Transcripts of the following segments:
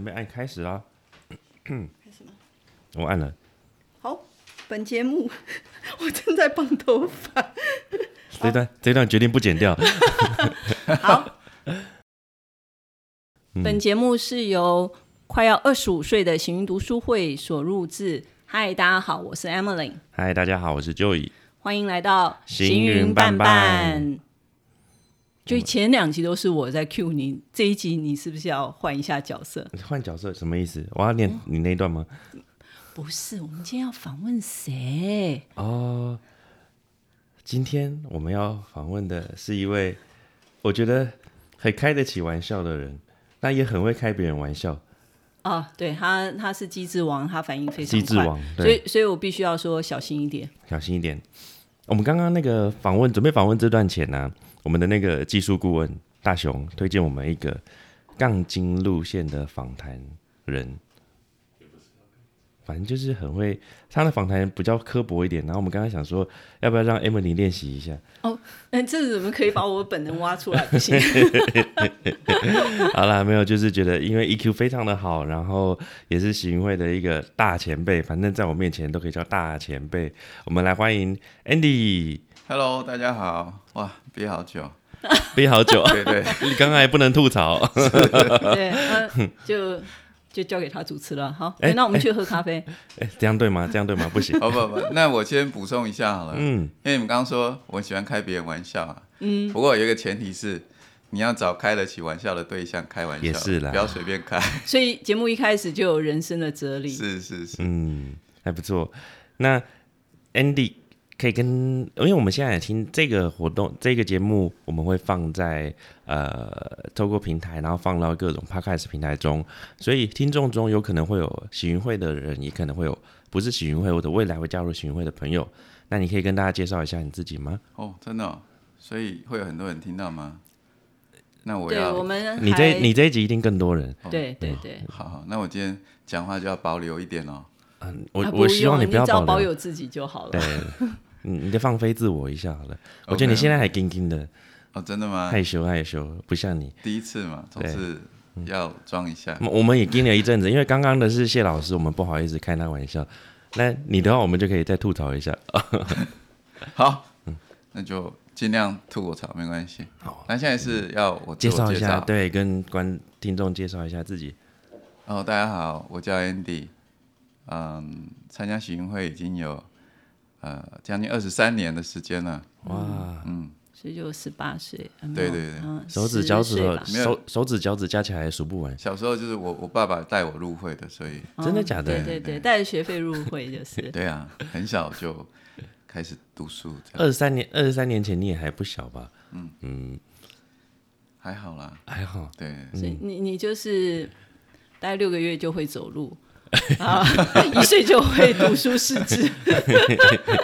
准备按开始啦。开始吗？我按了，好，本节目我正在绑头发。这段这段决定不剪掉。好，嗯本节目是由快要二十五岁的行云读书会所录制。嗨，大家好，我是 Emily，嗨，大家好，我是 Joey。欢迎来到行云伴伴。就前两集都是我在 cue 你，这一集你是不是要换一下角色？换角色什么意思？我要念你那一段吗？不是，我们今天要访问谁？哦，今天我们要访问的是一位我觉得很开得起玩笑的人，那也很会开别人玩笑。哦，对他，他是机智王，他反应非常快，机智王，所，以所以我必须要说小心一点。小心一点。我们刚刚那个访问，准备访问这段前呢、我们的那个技术顾问大雄推荐我们一个杠精路线的访谈人，反正就是很会，他的访谈比较刻薄一点。然后我们刚刚想说，要不要让 Emily 练习一下？哦嗯，这怎么可以把我本能挖出来？不行。好啦，没有，就是觉得因为 EQ 非常的好，然后也是喜运会的一个大前辈，反正在我面前都可以叫大前辈。我们来欢迎 Andy，Hello，大家好！哇，憋好久，憋好久，对 对，你刚刚还不能吐槽。对，嗯，就就交给他主持了。好，哎那我们去喝咖啡。哎，这样对吗？这样对吗？不行。哦不不，那我先补充一下好了，嗯，因为你们刚刚说我喜欢开别人玩笑啊，嗯，不过有一个前提是你要找开得起玩笑的对象开玩笑，也是啦不要随便开，所以节目一开始就有人生的哲理。是是是，嗯，还不错。那 Andy 可以跟，因为我们现在也听这个活动，这个节目我们会放在呃透过平台，然后放到各种 podcast 平台中，所以听众中有可能会有喜云会的人，也可能会有不是喜云会或者未来会加入喜云会的朋友。那你可以跟大家介绍一下你自己吗？哦，真的、哦，所以会有很多人听到吗？那我对，要我们你这你这一集一定更多人。对对对，好好，那我今天讲话就要保留一点哦。嗯，我啊我希望你不要只要保保留。有自己就好了。对，嗯，你就放飞自我一下好了。我觉得你现在还硬硬的，哦，真的吗？害羞害羞，不像你。第一次嘛，总对是要装一下。我我们也盯了一阵子，因为刚刚的是谢老师，我们不好意思开他玩笑。那你的话，我们就可以再吐槽一下。好，嗯那就尽量吐我槽，没关系。好，那现在是要我自介绍一下。对，跟观听众介绍一下自己。哦，大家好，我叫 Andy，嗯，参加喜运会已经有呃将近二十三年的时间了。哇，嗯。所以就十八岁。嗯对对对。嗯手指脚趾头10岁吧。没有。手手指脚趾加起来数不完，小时候就是我我爸爸带我入会的，所以真的假的？对对对，带着学费入会就是。对啊，很小就开始读书，二十三年，二十三年前你也还不小吧？嗯。嗯。还好啦。还好。对，所以你你就是大概六个月就会走路，啊，一岁就会读书识字。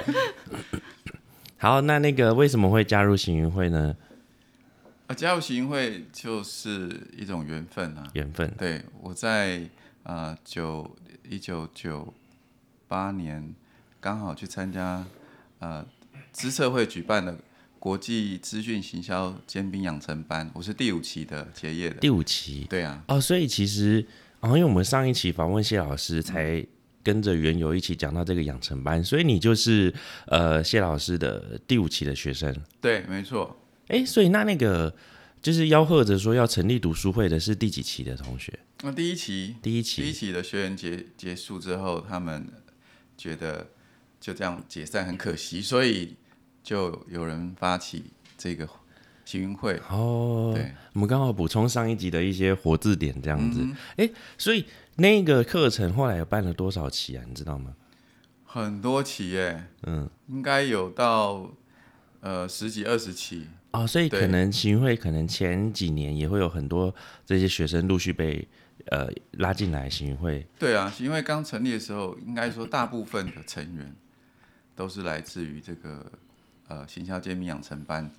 好，那那个为什么会加入行云会呢？啊，加入行运会就是一种缘分啊。缘分。对，我在啊九一九九八年刚好去参加呃资策会举办的国际资讯行销尖兵养成班，我是第五期的结业的。第五期对啊，哦，所以其实哦，因为我们上一期访问谢老师，才跟着缘由一起讲到这个养成班，所以你就是呃谢老师的第五期的学生。对，没错。哎，所以那那个就是吆喝着说要成立读书会的是第几期的同学？那第一期第一期第一期。期的学员结结束之后，他们觉得就这样解散很可惜，所以就有人发起这个行云会。哦，对，我们刚好补充上一集的一些活字典这样子。哎、所以那个课程后来有办了多少期啊？你知道吗？很多期耶，嗯，应该有到呃十几二十期。哦，所以可能行云会可能前几年也会有很多这些学生陆续被呃拉进来行云会。对啊，因为刚成立的时候，应该说大部分的成员都是来自于这个呃行销揭秘养成班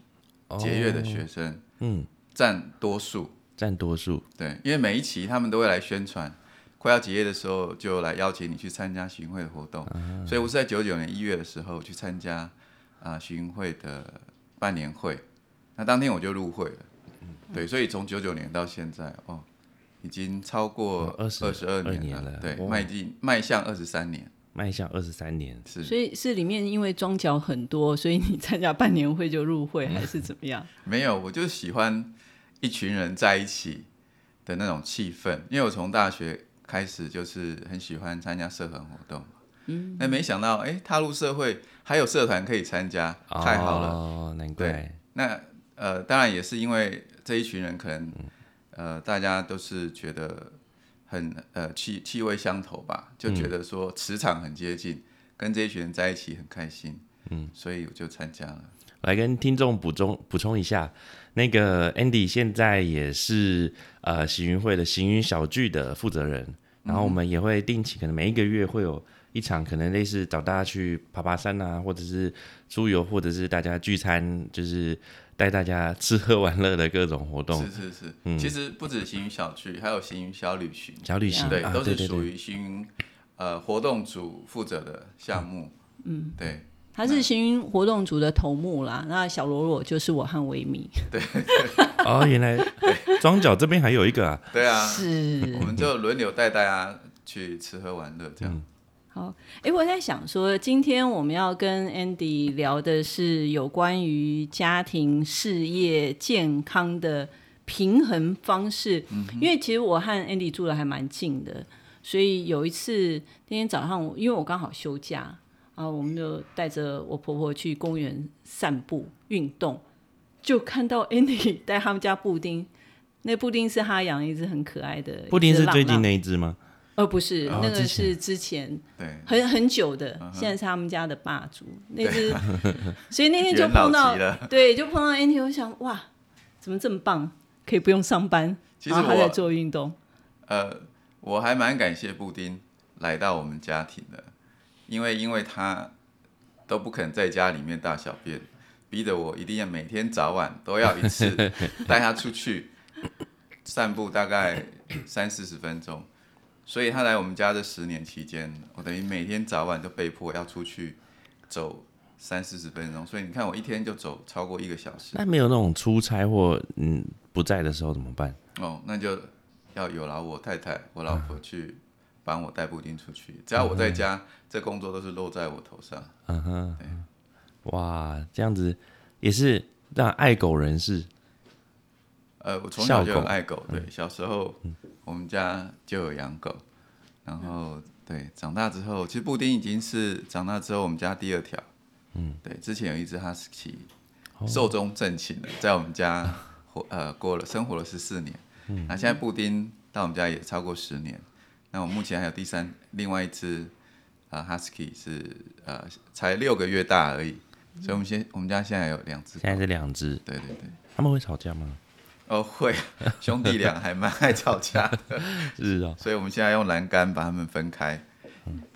结业的学生，嗯，占多数。占多数。对，因为每一期他们都会来宣传，快要结业的时候就来邀请你去参加巡会的活动。所以我是在九九年一月的时候去参加啊巡会的半年会，那当天我就入会了。对，所以从九九年到现在，哦，已已经超过哦20二十二年了对，迈进迈向二十三年，迈向二十三年，是。所以是里面因为庄脚很多，所以你参加半年会就入会，还是怎么样？没有，我就喜欢一群人在一起的那种气氛，因为我从大学开始就是很喜欢参加社团活动，嗯，那没想到哎，踏入社会还有社团可以参加，太好了。哦，难怪。对，那呃，当然也是因为这一群人可能呃，大家都是觉得很呃气气味相投吧，就觉得说磁场很接近，跟这一群人在一起很开心，嗯，所以我就参加了。来跟听众补充补充一下，那个 Andy 现在也是呃行云会的行云小聚的负责人，然后我们也会定期，可能每一个月会有一场，可能类似找大家去爬爬山啊，或者是出游，或者是大家聚餐，就是带大家吃喝玩乐的各种活动。是是是，其实不止行云小聚，还有行云小旅行，小旅行对，啊，都是属于行云呃活动组负责的项目。嗯，对，他是行云活动组的头目啦，那小罗罗就是我和维米，对。哦，原来庄脚这边还有一个啊，对啊，是。我们就轮流带大家去吃喝玩乐，这样。好。哎，我在想说，今天我们要跟 Andy 聊的是有关于家庭、事业、健康的平衡方式，嗯因为其实我和 Andy 住的还蛮近的，所以有一次那天早上我，因为我刚好休假。然后我们就带着我婆婆去公园散步运动，就看到 Andy 带他们家布丁，那布丁是他养一只很可爱的，布丁是最近的，那一只吗？呃不是，那个是之前对，很很久的，嗯现在是他们家的霸主 那只，所以那天就碰到。对，就碰到 Andy，我想哇，怎么这么棒，可以不用上班，其实然后还在做运动，呃，我还蛮感谢布丁来到我们家庭的，因为因为他都不肯在家里面大小便，逼得我一定要每天早晚都要一次 带他出去散步，大概三四十分钟。所以他来我们家这十年期间，我等于每天早晚都被迫要出去走三四十分钟，所以你看我一天就走超过一个小时。那没有那种出差或嗯不在的时候怎么办？哦，那就要有劳我太太、我老婆去帮我带布丁出去。只要我在家，这工作都是落在我头上。嗯哼，哇，这样子也是让爱狗人士呃，我从小就很爱狗，对，小时候我们家就有养狗，然后对，长大之后，其实布丁已经是长大之后我们家第二条。嗯，对，之前有一只哈士奇，寿终正寝了，在我们家活呃过了生活了十四年。嗯，那现在布丁到我们家也超过十年。那我目前还有第三另外一只啊，husky 是呃才六个月大而已，所以我们现我们家现在有两只狗。现在是两只，对对对。他们会吵架吗？哦，会，兄弟俩还蛮爱吵架的，是哦，所以我们现在用栏杆把他们分开，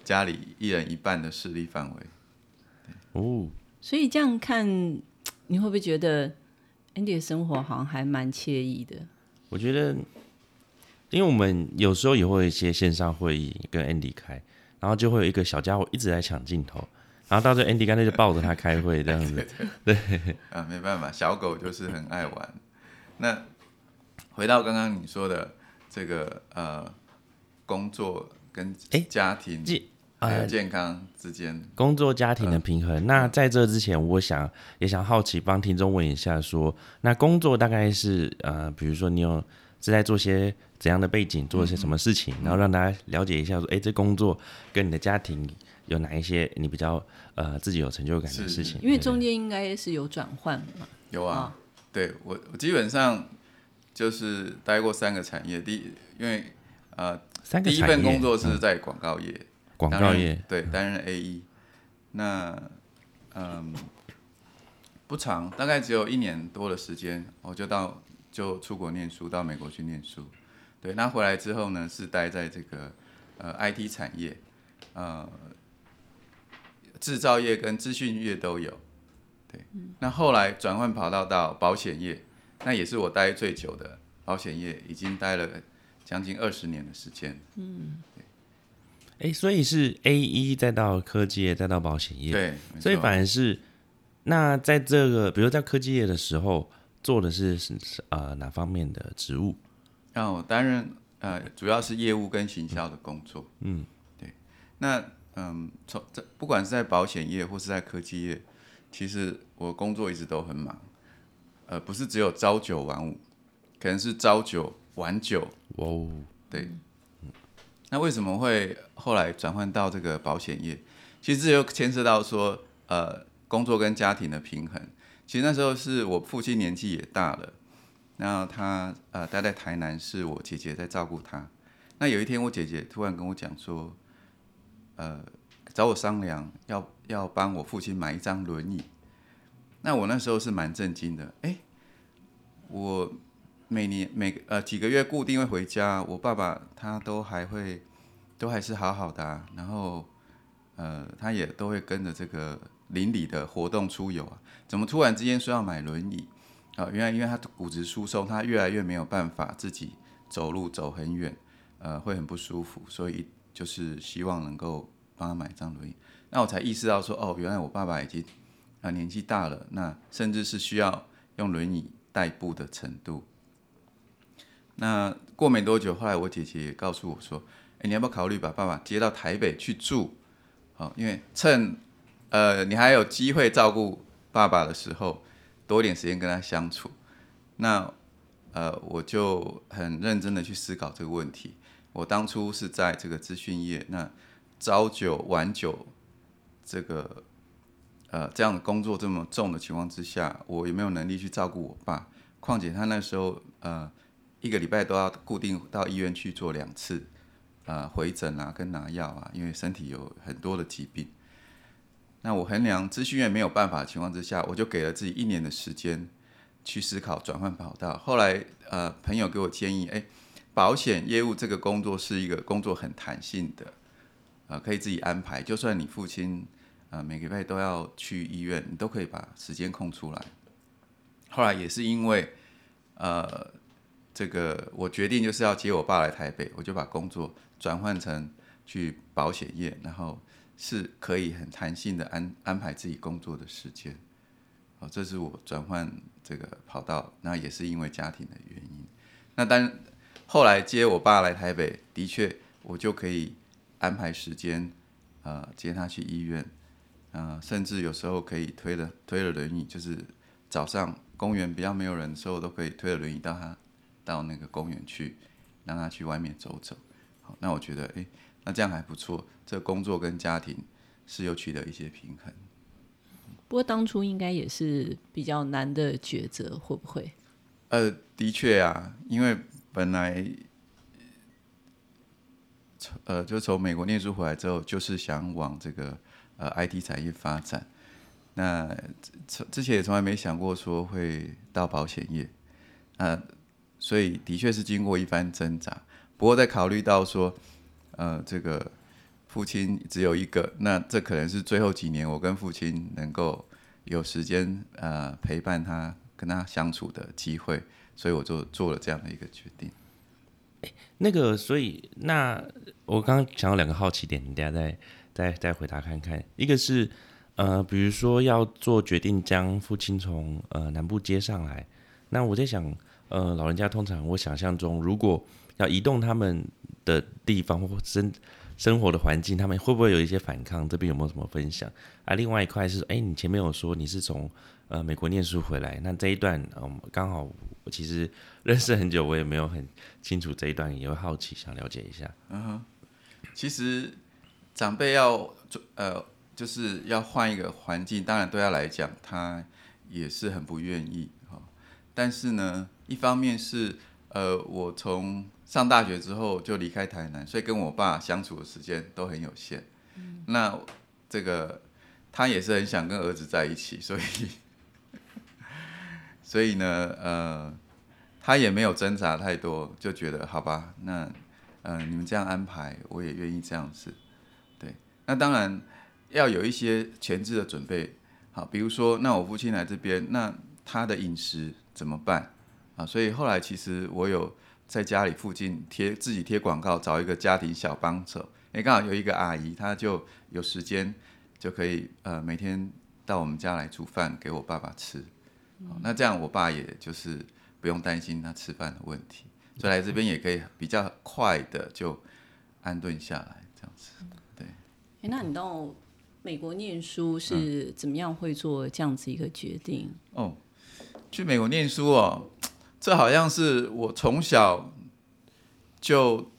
家里一人一半的势力范围。哦，所以这样看，你会不会觉得 Andy 的生活好像还蛮惬意的？我觉得，因为我们有时候也会有一些线上会议跟 Andy 开，然后就会有一个小家伙一直在抢镜头，然后到最后 Andy 干脆就抱着他开会这样子。对啊，没办法，小狗就是很爱玩。那回到刚刚你说的这个呃，工作跟诶家庭这还有呃健康之间，工作家庭的平衡。那在这之前，我想也想好奇帮听众问一下说那工作大概是呃，比如说你有是在做些怎样的背景，做些什么事情，然后让大家了解一下说，哎、这工作跟你的家庭有哪一些你比较呃自己有成就感的事情？因为中间应该是有转换嘛。有啊，啊对我我基本上就是待过三个产业，第一因为呃三个第一份工作是嗯在广告业，广告业，对，担任 A E。那嗯不长，大概只有一年多的时间，我就到就出国念书，到美国去念书。对，那回来之后呢，是待在这个呃 IT 产业，呃制造业跟资讯业都有。对，那后来转换跑道到保险业，那也是我待最久的保险业，已经待了将近二十年的时间。嗯哎、所以是 A 一再到科技业再到保险业，对，所以反而是那在这个，比如在科技业的时候做的是是是呃哪方面的职务？让我担任呃，主要是业务跟行销的工作。嗯，对。那嗯，从这不管是在保险业或是在科技业，其实我工作一直都很忙。呃，不是只有朝九晚五，可能是朝九晚九。哦，对。那为什么会后来转换到这个保险业？其实这又牵涉到说，呃，工作跟家庭的平衡。其实那时候是我父亲年纪也大了，那他呃待在台南，是我姐姐在照顾他。那有一天，我姐姐突然跟我讲说，呃，找我商量，要要帮我父亲买一张轮椅。那我那时候是蛮震惊的，哎，我每年每呃几个月固定会回家，我爸爸他都还会都还是好好的，然后呃他也都会跟着这个邻里的活动出游啊，怎么突然之间说要买轮椅啊？原来因为他骨质疏松，他越来越没有办法自己走路走很远，呃会很不舒服，所以就是希望能够帮他买一张轮椅。那我才意识到说，哦，原来我爸爸已经。啊，年纪大了，那甚至是需要用轮椅代步的程度。那过没多久，后来我姐姐也告诉我说：“哎，你要不要考虑把爸爸接到台北去住？好，因为趁呃你还有机会照顾爸爸的时候，多一点时间跟他相处。”那呃，我就很认真的去思考这个问题。我当初是在这个资讯业，那朝九晚九这个。呃，这样的工作这么重的情况之下，我有没有能力去照顾我爸？况且他那时候呃，一个礼拜都要固定到医院去做两次，呃，回诊啊，跟拿药啊，因为身体有很多的疾病。那我衡量资讯院没有办法的情况之下，我就给了自己一年的时间去思考转换跑道。后来呃，朋友给我建议，哎，保险业务这个工作是一个工作很弹性的，呃，可以自己安排，就算你父亲。啊，每个礼拜都要去医院，你都可以把时间空出来。后来也是因为，呃，这个我决定就是要接我爸来台北，我就把工作转换成去保险业，然后是可以很弹性的安安排自己工作的时间。哦，这是我转换这个跑道，那也是因为家庭的原因。那当后来接我爸来台北，的确我就可以安排时间，呃，接他去医院。啊，甚至有时候可以推了推了轮椅，就是早上公园比较没有人的时候，都可以推了轮椅到他到那个公园去，让他去外面走走。好，那我觉得，哎，那这样还不错。这工作跟家庭是有取得一些平衡。不过当初应该也是比较难的抉择，会不会？呃，的确啊，因为本来从呃就从美国念书回来之后，就是想往这个。呃，IT 产业发展，那从之前也从来没想过说会到保险业，呃，所以的确是经过一番挣扎。不过在考虑到说，呃，这个父亲只有一个，那这可能是最后几年我跟父亲能够有时间呃陪伴他、跟他相处的机会，所以我就做了这样的一个决定。那个，所以那我刚刚想到两个好奇点，你等下再。再再回答看看，一个是，呃，比如说要做决定将父亲从呃南部接上来，那我在想，呃，老人家通常我想象中，如果要移动他们的地方或生生活的环境，他们会不会有一些反抗？这边有没有什么分享？啊，另外一块是，哎，你前面有说你是从呃美国念书回来，那这一段，嗯，刚好我其实认识很久，我也没有很清楚这一段，也会好奇想了解一下。嗯，其实。长辈要呃，就是要换一个环境，当然对他来讲，他也是很不愿意哈。但是呢，一方面是呃，我从上大学之后就离开台南，所以跟我爸相处的时间都很有限。那这个他也是很想跟儿子在一起，所以 所以呢，呃，他也没有挣扎太多，就觉得好吧，那嗯，你们这样安排，我也愿意这样子。对那当然要有一些前置的准备，好，比如说，那我父亲来这边，那他的饮食怎么办啊？所以后来其实我有在家里附近贴自己贴广告，找一个家庭小帮手，哎，刚好有一个阿姨，她就有时间就可以呃每天到我们家来煮饭给我爸爸吃，那这样我爸也就是不用担心他吃饭的问题，所以来这边也可以比较快的就安顿下来，这样子。对。哎，那你到美国念书是怎么样会做这样子一个决定？哦，去美国念书哦，这好像是我从小就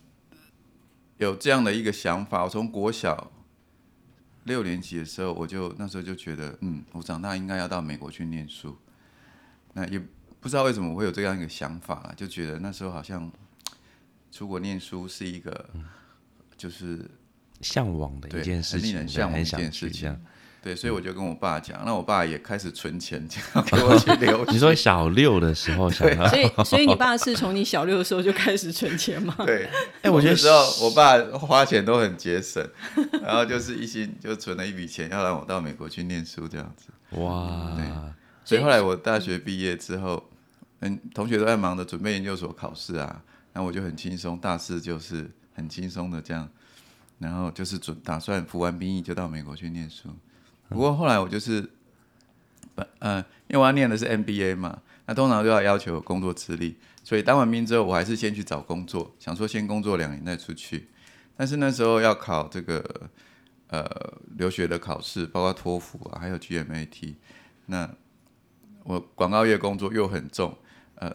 有这样的一个想法。我从国小六年级的时候，我就那时候就觉得，嗯，我长大应该要到美国去念书。那也不知道为什么我会有这样一个想法啦，就觉得那时候好像出国念书是一个，就是向往的一件事情，很令人向往一件事情。对，所以我就跟我爸讲，那我爸也开始存钱，这样 给我去留学。你说小六的时候 想要，所以，所以你爸是从你小六的时候就开始存钱吗？对，哎我觉得那时候我爸花钱都很节省，然后就是一心就存了一笔钱，要让我到美国去念书这样子。哇，所以后来我大学毕业之后，嗯，同学都在忙着准备研究所考试啊，然后我就很轻松，大四就是很轻松的这样，然后就是准打算服完兵役就到美国去念书。不过后来我就是，本呃，因为我要念的是 MBA 嘛，那通常都要要求有工作资历，所以当完兵之后，我还是先去找工作，想说先工作两年再出去。但是那时候要考这个呃留学的考试，包括托福啊，还有 GMAT，那我广告业工作又很重，呃，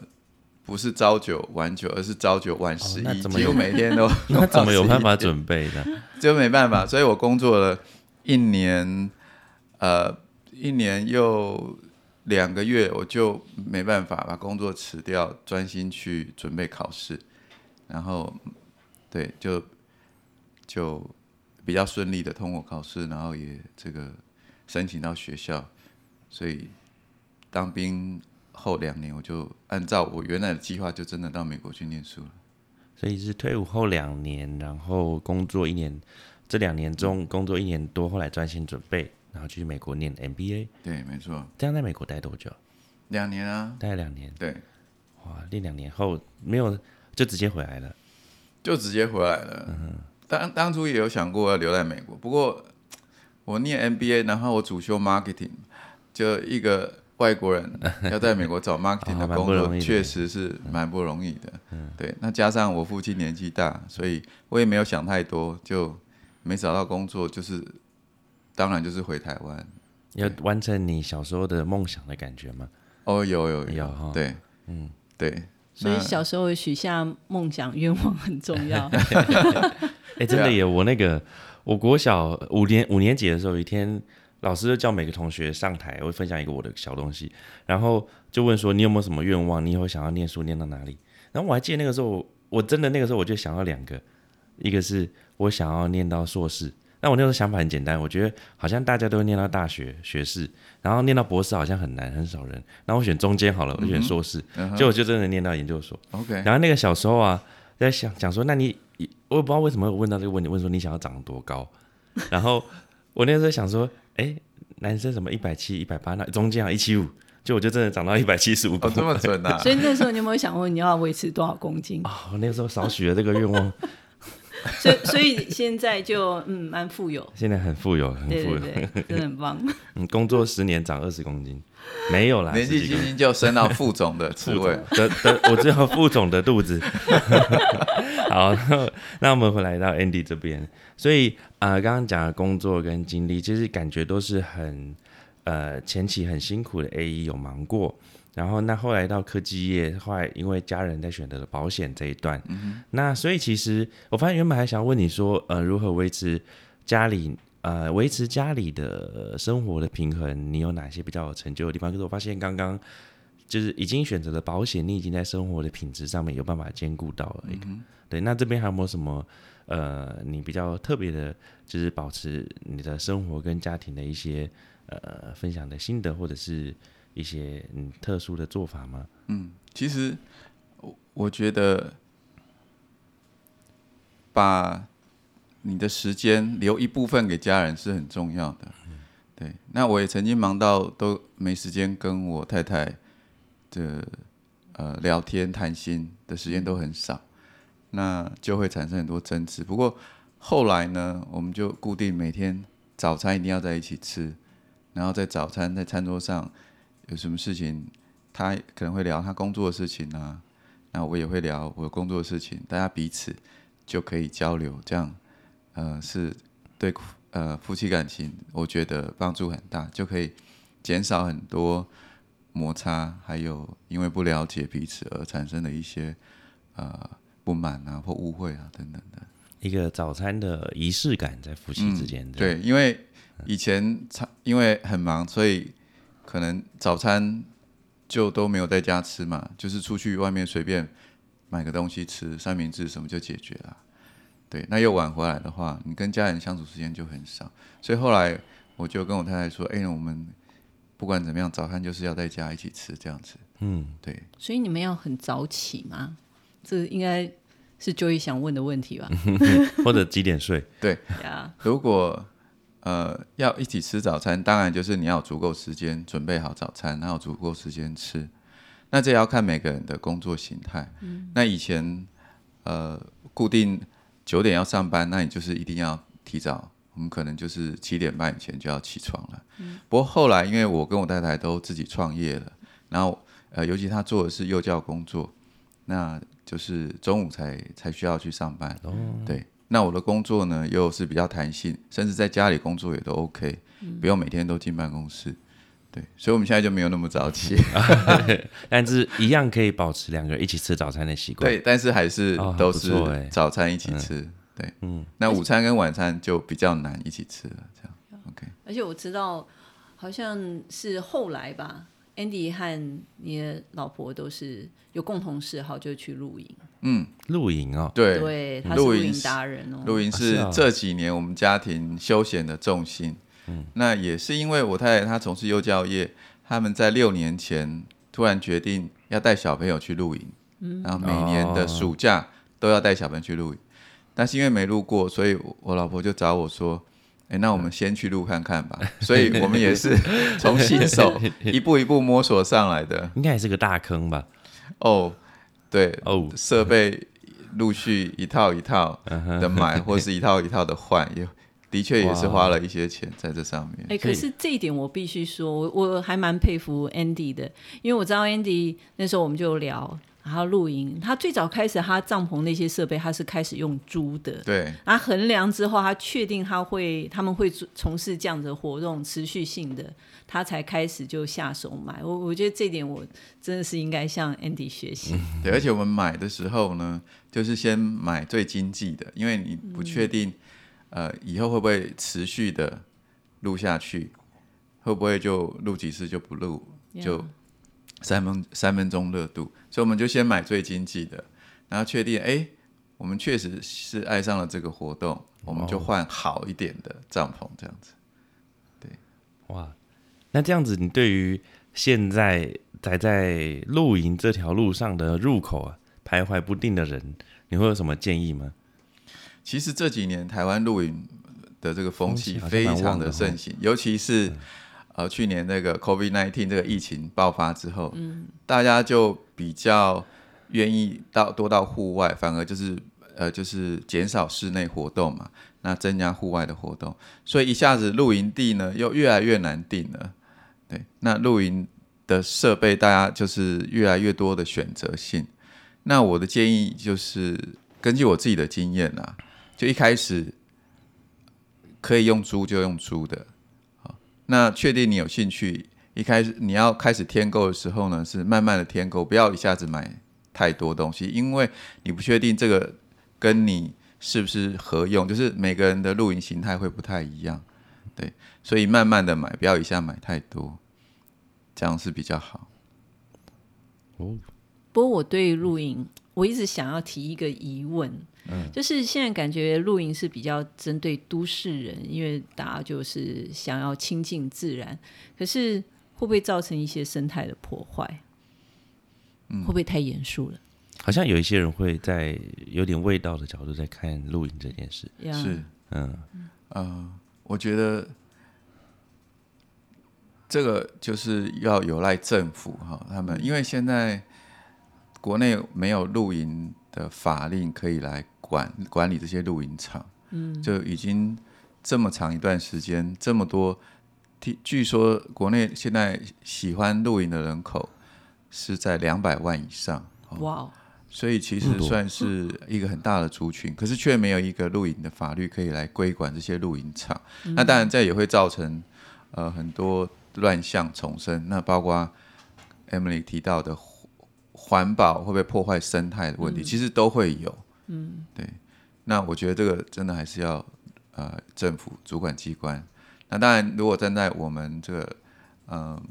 不是朝九晚九，而是朝九晚十一、几乎每天都 那怎么有办法 准备的？就没办法，所以我工作了一年，呃，一年又两个月，我就没办法把工作辞掉，专心去准备考试，然后对，就就比较顺利的通过考试，然后也这个申请到学校，所以当兵后两年，我就按照我原来的计划，就真的到美国去念书了。所以是退伍后两年，然后工作一年，这两年中工作一年多，后来专心准备，然后去美国念 MBA。对，没错，这样在美国待多久？两年啊，待两年。对。哇，练两年后没有就直接回来了。就直接回来了。嗯当当初也有想过要留在美国，不过我念 MBA，然后我主修 marketing，就一个外国人 要在美国找 marketing 的工作，确实是蛮不容易的。嗯对，那加上我父亲年纪大，所以我也没有想太多，就没找到工作，就是当然就是回台湾。要完成你小时候的梦想的感觉吗？哦，有有有哈对，嗯，对。所以小时候许下梦想愿望很重要。哎、真的耶！我那个我国小五年五年级的时候，有一天老师就叫每个同学上台，我会分享一个我的小东西，然后就问说你有没有什么愿望？你以后想要念书念到哪里？然后我还记得那个时候，我真的那个时候我就想要两个，一个是我想要念到硕士。那我那时候想法很简单，我觉得好像大家都会念到大学学士，然后念到博士好像很难，很少人。然后我选中间好了，我选硕士，结果就真的念到研究所。OK，然后那个小时候啊，在想讲说，那你我也不知道为什么会问到这个问题，问说你想要长多高？然后我那时候想说，哎，男生什么一百七、一百八，那中间啊一七五，就我就真的长到一百七十五哦。这么准啊！所以那时候你有没有想过你要维持多少公斤？啊、我那个时候少许了这个愿望，所以所以现在就嗯蛮富有，现在很富有，很富有。对对，真的很棒。嗯，工作十年长二十公斤，没有啦，年纪轻轻就升到副总的职副位总，的的，我只有副总的肚子。好，那那我们回来到 Andy 这边，所以啊，刚刚讲的工作跟经历，其实感觉都是很呃前期很辛苦的 A E 有忙过，然后那后来到科技业，后来因为家人在选择了保险这一段，那所以其实我发现原本还想问你说，呃，如何维持家里呃维持家里的生活的平衡，你有哪些比较有成就的地方？可是我发现刚刚就是已经选择了保险，你已经在生活的品质上面有办法兼顾到了一个。对，那这边还有没有什么呃你比较特别的，就是保持你的生活跟家庭的一些呃分享的心得，或者是一些嗯特殊的做法吗？嗯其实我我觉得把你的时间留一部分给家人是很重要的。对，那我也曾经忙到都没时间跟我太太的呃聊天谈心的时间都很少，那就会产生很多争执。不过后来呢，我们就固定每天早餐一定要在一起吃，然后在早餐在餐桌上有什么事情，他可能会聊他工作的事情啊，那我也会聊我工作的事情，大家彼此就可以交流，这样呃是对呃夫妻感情我觉得帮助很大，就可以减少很多摩擦，还有因为不了解彼此而产生的一些呃不满啊或误会啊等等的。一个早餐的仪式感在夫妻之间，对，因为以前常因为很忙，所以可能早餐就都没有在家吃嘛，就是出去外面随便买个东西吃，三明治什么就解决了。对，那又晚回来的话，你跟家人相处时间就很少，所以后来我就跟我太太说：“哎、我们不管怎么样，早餐就是要在家一起吃这样子。嗯，”对，所以你们要很早起吗？这应该是 Joey 想问的问题吧？或者几点睡？呀，如果呃要一起吃早餐，当然就是你要有足够时间准备好早餐，然后足够时间吃。那这要看每个人的工作形态。那以前呃固定九点要上班，那你就是一定要提早，我们可能就是七点半以前就要起床了。不过后来因为我跟我太太都自己创业了，然后呃尤其她做的是幼教工作，那就是中午才才需要去上班。对，那我的工作呢又是比较弹性，甚至在家里工作也都 OK，、不用每天都进办公室。对，所以我们现在就没有那么早起。但是一样可以保持两个人一起吃早餐的习惯。对，但是还是都是早餐一起吃。对，嗯，那午餐跟晚餐就比较难一起吃了。这样，OK。而且我知道好像是后来吧，Andy 和你的老婆都是有共同嗜好，就是去露营。露营哦，对，对，他是露营露营是达人哦。露营是这几年我们家庭休闲的重心。嗯，那也是因为我太太她从事幼教业，他们在六年前突然决定要带小朋友去露营，嗯，然后每年的暑假都要带小朋友去露营。但是因为没录过，所以我我老婆就找我说：“哎、那我们先去录看看吧。”所以我们也是从新手 一步一步摸索上来的。应该也是个大坑吧？哦，对，哦，设备陆续一套一套嗯的买，或是一套一套的换，也的确也是花了一些钱在这上面。哎、可是这一点我必须说，我我还蛮佩服 Andy 的，因为我知道 Andy 那时候我们就有聊，然后露营，他最早开始他帐篷那些设备他是开始用租的，对，然后衡量之后，他确定他会他们会做从事这样的活动，持续性的，他才开始就下手买。我我觉得这点我真的是应该向 Andy 学习。对，而且我们买的时候呢，就是先买最经济的，因为你不确定，呃，以后会不会持续的录下去，会不会就录几次就不录，就三分三分钟热度，所以我们就先买最经济的，然后确定，哎，我们确实是爱上了这个活动，我们就换好一点的帐篷，这样子。对。哇，那这样子，你对于现在还在露营这条路上的入口啊，徘徊不定的人，你会有什么建议吗？其实这几年台湾露营的这个风气非常的盛行，尤其是呃去年那个 COVID 1 9这个疫情爆发之后，大家就比较愿意到多到户外，反而就是呃就是减少室内活动嘛，那增加户外的活动，所以一下子露营地呢又越来越难定了。对，那露营的设备大家就是越来越多的选择性。那我的建议就是根据我自己的经验啊，就一开始可以用租就用租的，好，那确定你有兴趣，一开始你要开始添购的时候呢，是慢慢的添购，不要一下子买太多东西，因为你不确定这个跟你是不是合用，就是每个人的露营形态会不太一样，对，所以慢慢的买，不要一下买太多，这样是比较好。哦。不过我对露营，我一直想要提一个疑问，就是现在感觉露营是比较针对都市人，因为大家就是想要亲近自然，可是会不会造成一些生态的破坏？会不会太严肃了？好像有一些人会在有点味道的角度在看露营这件事。呀是，嗯，呃，我觉得这个就是要有赖政府哈，他们因为现在国内没有露营的法令可以来管管理这些露营场，嗯，就已经这么长一段时间，这么多，听据说国内现在喜欢露营的人口是在两百万以上，哇哦，所以其实算是一个很大的族群，可是却没有一个露营的法律可以来规管这些露营场。那当然，这也会造成呃很多乱象丛生。那包括 Emily 提到的环保会不会破坏生态的问题，其实都会有。嗯，对。那我觉得这个真的还是要呃政府主管机关。那当然，如果站在我们这个嗯。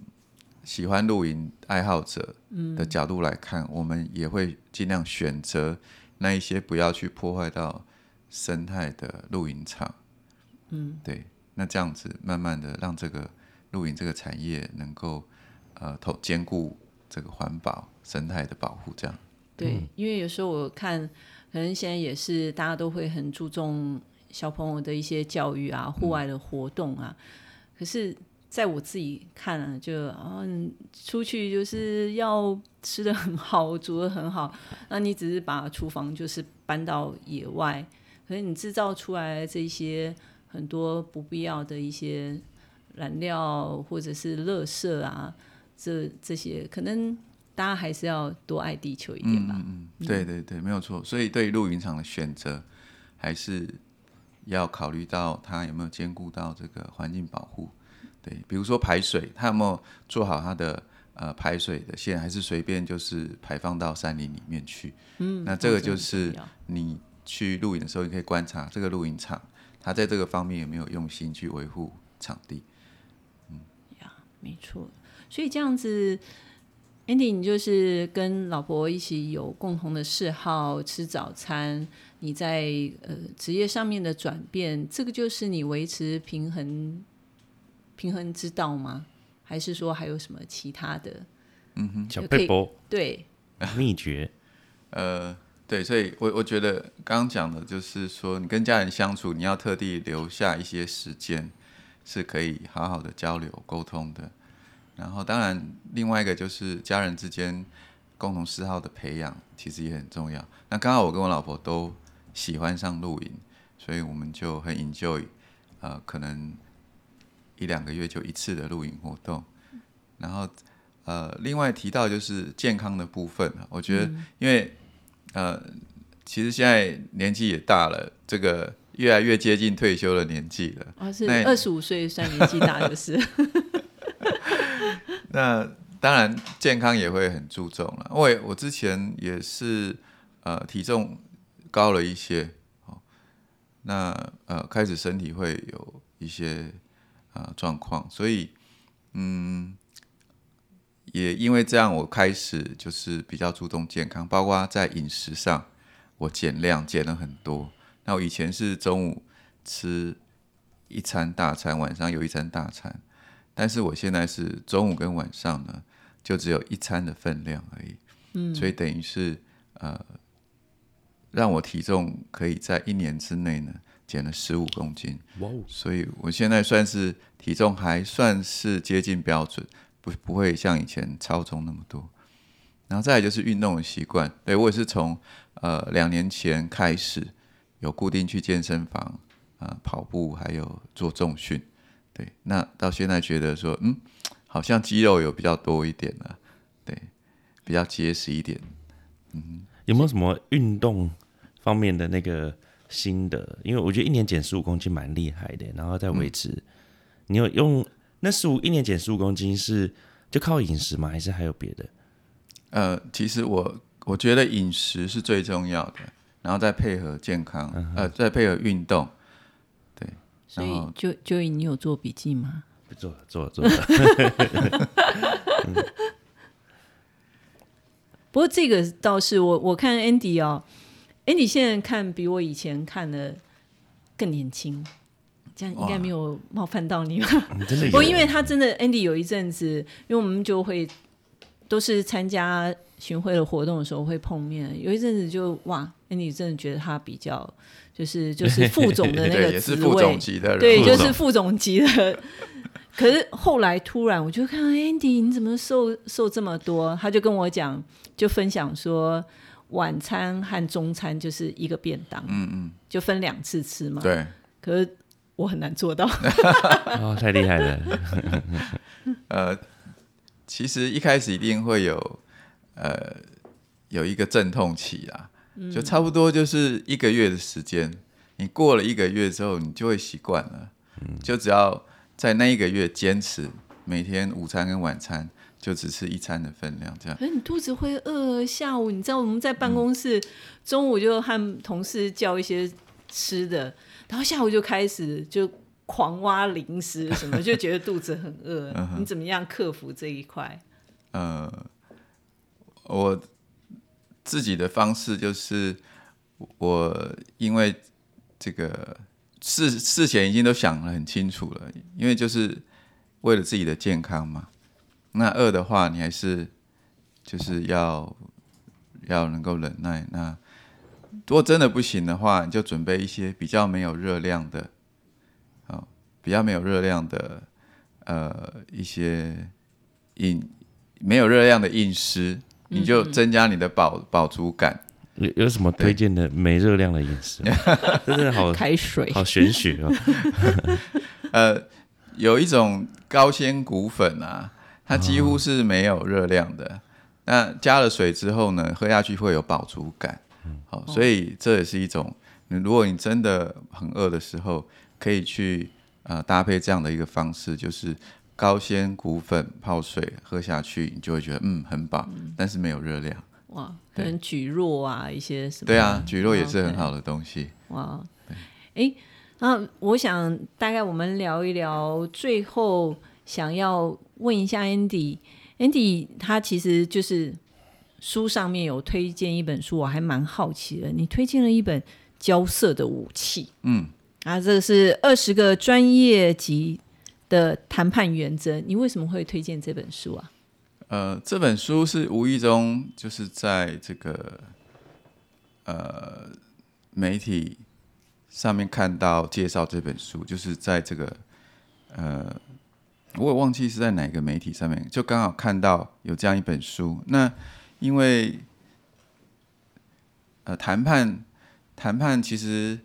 喜欢露营爱好者的角度来看，我们也会尽量选择那一些不要去破坏到生态的露营场。嗯，对，那这样子慢慢的让这个露营这个产业能够呃投兼顾这个环保生态的保护，这样。对，因为有时候我看，可能现在也是大家都会很注重小朋友的一些教育啊，户外的活动啊，可是。在我自己看啊，就啊，出去就是要吃的很好，煮的很好。那你只是把厨房就是搬到野外，可是你制造出来这些很多不必要的一些燃料或者是垃圾啊，这这些可能大家还是要多爱地球一点吧。嗯嗯，对对对，没有错。所以对露营场的选择，还是要考虑到它有没有兼顾到这个环境保护。对，比如说排水，它有没有做好它的呃排水的线，还是随便就是排放到山林里面去？嗯，那这个就是你去露营的时候，你可以观察这个露营场，它在这个方面有没有用心去维护场地？嗯，呀，没错。所以这样子，Andy，你就是跟老婆一起有共同的嗜好，吃早餐，你在呃职业上面的转变，这个就是你维持平衡。平衡之道吗？还是说还有什么其他的？嗯哼，小佩波对 秘诀，呃，对，所以我我觉得刚刚讲的就是说，你跟家人相处，你要特地留下一些时间，是可以好好的交流沟通的。然后，当然，另外一个就是家人之间共同嗜好的培养，其实也很重要。那刚好我跟我老婆都喜欢上露营，所以我们就很 enjoy，呃，可能。一两个月就一次的露营活动，然后呃，另外提到就是健康的部分我觉得因为呃，其实现在年纪也大了，这个越来越接近退休的年纪了。啊，是二十五岁算年纪大的是。那当然健康也会很注重了，因为我之前也是呃体重高了一些，哦，那呃开始身体会有一些。啊，状况，所以，嗯，也因为这样，我开始就是比较注重健康，包括在饮食上，我减量减了很多。那我以前是中午吃一餐大餐，晚上有一餐大餐，但是我现在是中午跟晚上呢，就只有一餐的分量而已。嗯，所以等于是呃，让我体重可以在一年之内呢。减了十五公斤，哇哦所以我现在算是体重还算是接近标准，不不会像以前超重那么多。然后再来就是运动的习惯，对我也是从呃两年前开始有固定去健身房啊跑步，还有做重训。对，那到现在觉得说，嗯，好像肌肉有比较多一点了，对，比较结实一点。嗯，有没有什么运动方面的那个？心得，因为我觉得一年减十五公斤蛮厉害的，然后再维持。你有用那十五一年减十五公斤是就靠饮食吗？还是还有别的？呃，其实我我觉得饮食是最重要的，然后再配合健康，呃，再配合运动。对，所以就就你有做笔记吗？不做了，做了，做了。不过这个倒是我我看 Andy 哦。，Andy 现在看比我以前看的更年轻，这样应该没有冒犯到你吧？不过因为他真的 Andy 有一阵子，因为我们就会都是参加巡回的活动的时候会碰面，有一阵子就哇，Andy 真的觉得他比较就是就是副总的那个 职位，对，就是副总级的。可是后来突然我就看 Andy 你怎么瘦瘦这么多？他就跟我讲，就分享说。晚餐和中餐就是一个便当，嗯嗯，就分两次吃嘛。对，可是我很难做到。哦，太厉害了。呃，其实一开始一定会有呃有一个阵痛期啊，就差不多就是一个月的时间。你过了一个月之后，你就会习惯了。就只要在那一个月坚持每天午餐跟晚餐就只吃一餐的分量，这样。可是你肚子会饿，下午你知道我们在办公室，中午就和同事叫一些吃的，然后下午就开始就狂挖零食什么，就觉得肚子很饿。你怎么样克服这一块？呃，我自己的方式就是我因为这个。事事前已经都想得很清楚了，因为就是为了自己的健康嘛。那饿的话，你还是就是要要能够忍耐。那如果真的不行的话，你就准备一些比较没有热量的，啊，比较没有热量的，呃，一些饮没有热量的饮食，你就增加你的饱饱足感。有有什么推荐的没热量的饮食？真的好开水，好玄学哦。呃，有一种高纤谷粉啊，它几乎是没有热量的。那加了水之后呢，喝下去会有饱足感。好，所以这也是一种，如果你真的很饿的时候，可以去呃搭配这样的一个方式，就是高纤谷粉泡水喝下去，你就会觉得嗯很饱，但是没有热量。哇，可能举弱啊，一些什么？对啊，举弱也是很好的东西。哇，哎，那我想大概我们聊一聊，最后想要问一下 Andy，Andy 他其实就是书上面有推荐一本书，我还蛮好奇的。你推荐了一本交涉的武器，嗯，啊，这个是二十个专业级的谈判原则，你为什么会推荐这本书啊？呃，这本书是无意中就是在这个呃媒体上面看到介绍这本书，就是在这个呃，我也忘记是在哪个媒体上面，就刚好看到有这样一本书。那因为呃谈判谈判其实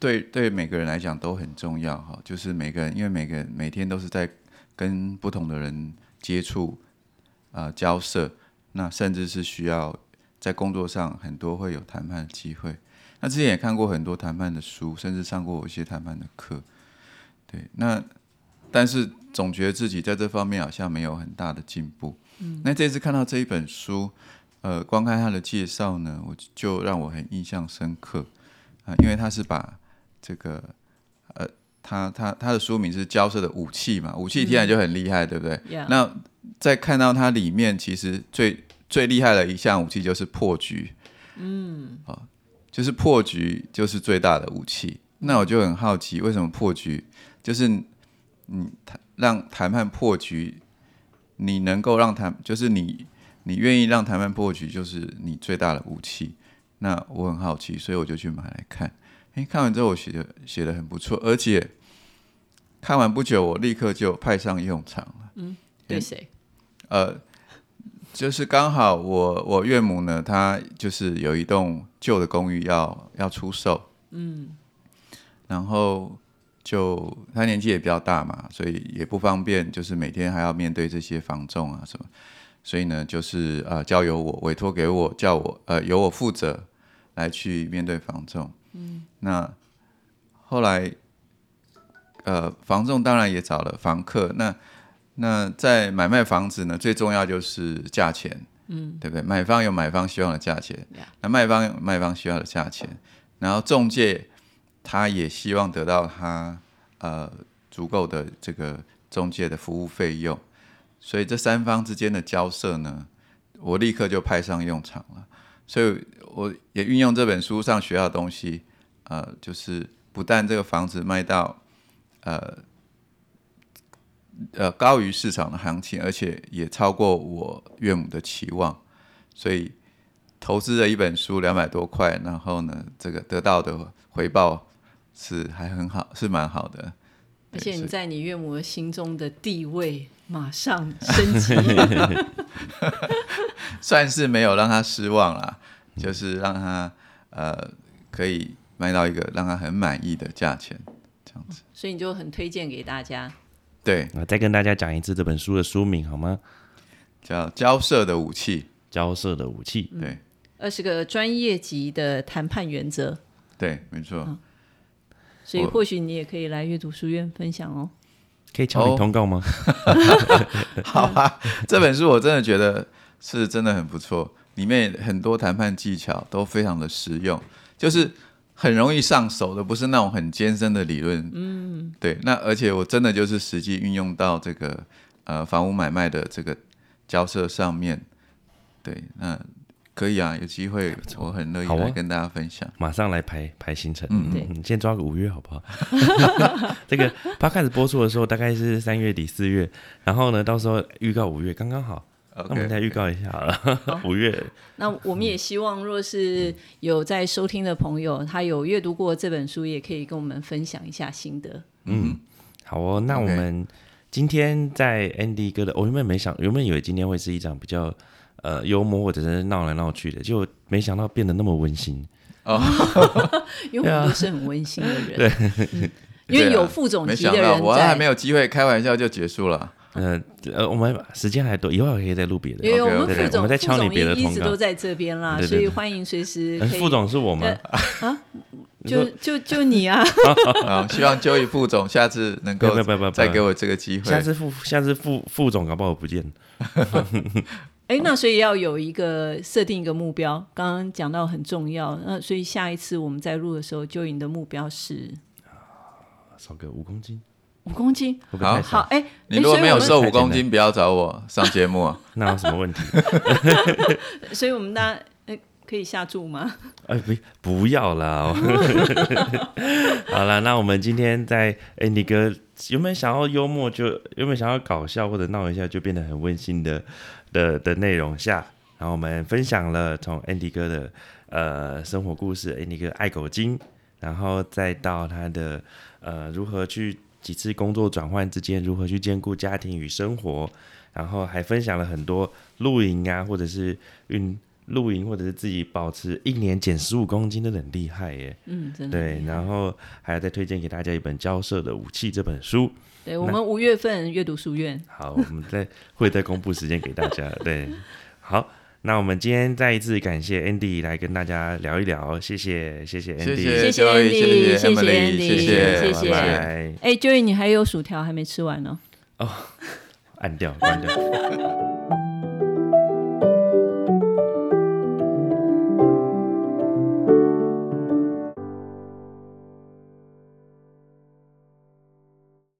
对对每个人来讲都很重要哈，就是每个人因为每个人每天都是在跟不同的人。接触啊，交涉，那甚至是需要在工作上很多会有谈判的机会。那之前也看过很多谈判的书，甚至上过一些谈判的课。对，那但是总觉得自己在这方面好像没有很大的进步。嗯，那这次看到这一本书，呃，光看它的介绍呢，我就让我很印象深刻啊，因为他是把这个呃。他他他的书名是交涉的武器嘛？武器听起来就很厉害，对不对？那在看到它里面，其实最最厉害的一项武器就是破局。嗯，啊，就是破局就是最大的武器。那我就很好奇，为什么破局就是你谈让谈判破局，你能够让谈就是你你愿意让谈判破局，就是你最大的武器。那我很好奇，所以我就去买来看。哎，看完之后我写的写的很不错，而且看完不久，我立刻就派上用场了。嗯，对谁？呃，就是刚好我我岳母呢，她就是有一栋旧的公寓要要出售。嗯，然后就她年纪也比较大嘛，所以也不方便，就是每天还要面对这些房仲啊什么，所以呢，就是呃交由我委托给我，叫我呃由我负责来去面对房仲。嗯，那后来，呃，房仲当然也找了房客。那那在买卖房子呢，最重要就是价钱，嗯，对不对？买方有买方希望的价钱，那卖方有卖方需要的价钱。然后中介他也希望得到他呃足够的这个中介的服务费用。所以这三方之间的交涉呢，我立刻就派上用场了。所以。我也运用这本书上学到的东西，呃，就是不但这个房子卖到呃呃高于市场的行情，而且也超过我岳母的期望，所以投资了一本书两百多块，然后呢，这个得到的回报是还很好，是蛮好的。而且你在你岳母的心中的地位马上升级，算是没有让他失望啦。就是让他呃可以卖到一个让他很满意的价钱，这样子。所以你就很推荐给大家。对，再跟大家讲一次这本书的书名好吗？叫《交涉的武器》，交涉的武器。对二十个专业级的谈判原则，对，没错。我所以或许你也可以来阅读书院分享哦。可以敲通告吗？好啊，这本书我真的觉得是真的很不错，里面很多谈判技巧都非常的实用，就是很容易上手的，不是那种很艰深的理论。嗯，对。那而且我真的就是实际运用到这个呃房屋买卖的这个交涉上面。对，那可以啊，有机会我很乐意来跟大家分享。马上来排排行程。嗯对嗯，先抓个五月好不好？这个 p 开始播出的时候大概是三月底四月，然后呢，到时候预告五月刚刚好。那我们再预告一下好了，五月那我们也希望，若是有在收听的朋友，他有阅读过这本书，也可以跟我们分享一下心得。嗯，好哦。那我们今天在 Andy 哥的，我原本没想，原本以为今天会是一场比较呃幽默或者是闹来闹去的，就没想到变得那么温馨。哦 因为我们都是很温馨的人，嗯因为有副总没级的人我还没。有机会开玩笑就结束了。呃呃，我们时间还多，以后还可以再录别的。因为我们副总对对我们在敲你别的副总一直都在这边啦，对对对所以欢迎随时。呃副总是我们啊就就就你啊，啊，希望 Joey 副总下次能够不不不不不再给我这个机会。下次副下次副副总搞不好不见。哎，那所以要有一个设定一个目标，刚刚讲到很重要。那所以下一次我们在录的时候，就你的目标是少个五公斤，五公斤。好？好，哎，你如果没有瘦五公斤，不要找我上节目啊。那有什么问题？所以我们大家哎可以下注吗？哎，不不要啦！好了，那我们今天在 Andy 哥有没有想要幽默就，有没有想要搞笑或者闹一下，就变得很温馨的的的内容下，然后我们分享了从 Andy 哥的呃生活故事，Andy 哥爱狗精，然后再到他的呃如何去几次工作转换之间如何去兼顾家庭与生活，然后还分享了很多露营啊，或者是运露营，或者是自己保持一年减十五公斤的很厉害耶。嗯，真的对，然后还要再推荐给大家一本《交涉的武器》这本书。对我们五月份阅读书院，好，我们再会再公布时间给大家。对，好，那我们今天再一次感谢 Andy 来跟大家聊一聊，谢谢，谢谢 Andy，谢谢谢谢谢谢谢谢谢拜拜拜。拜，哎，Joey，你还有薯条还没吃完呢。哦 按掉，关掉。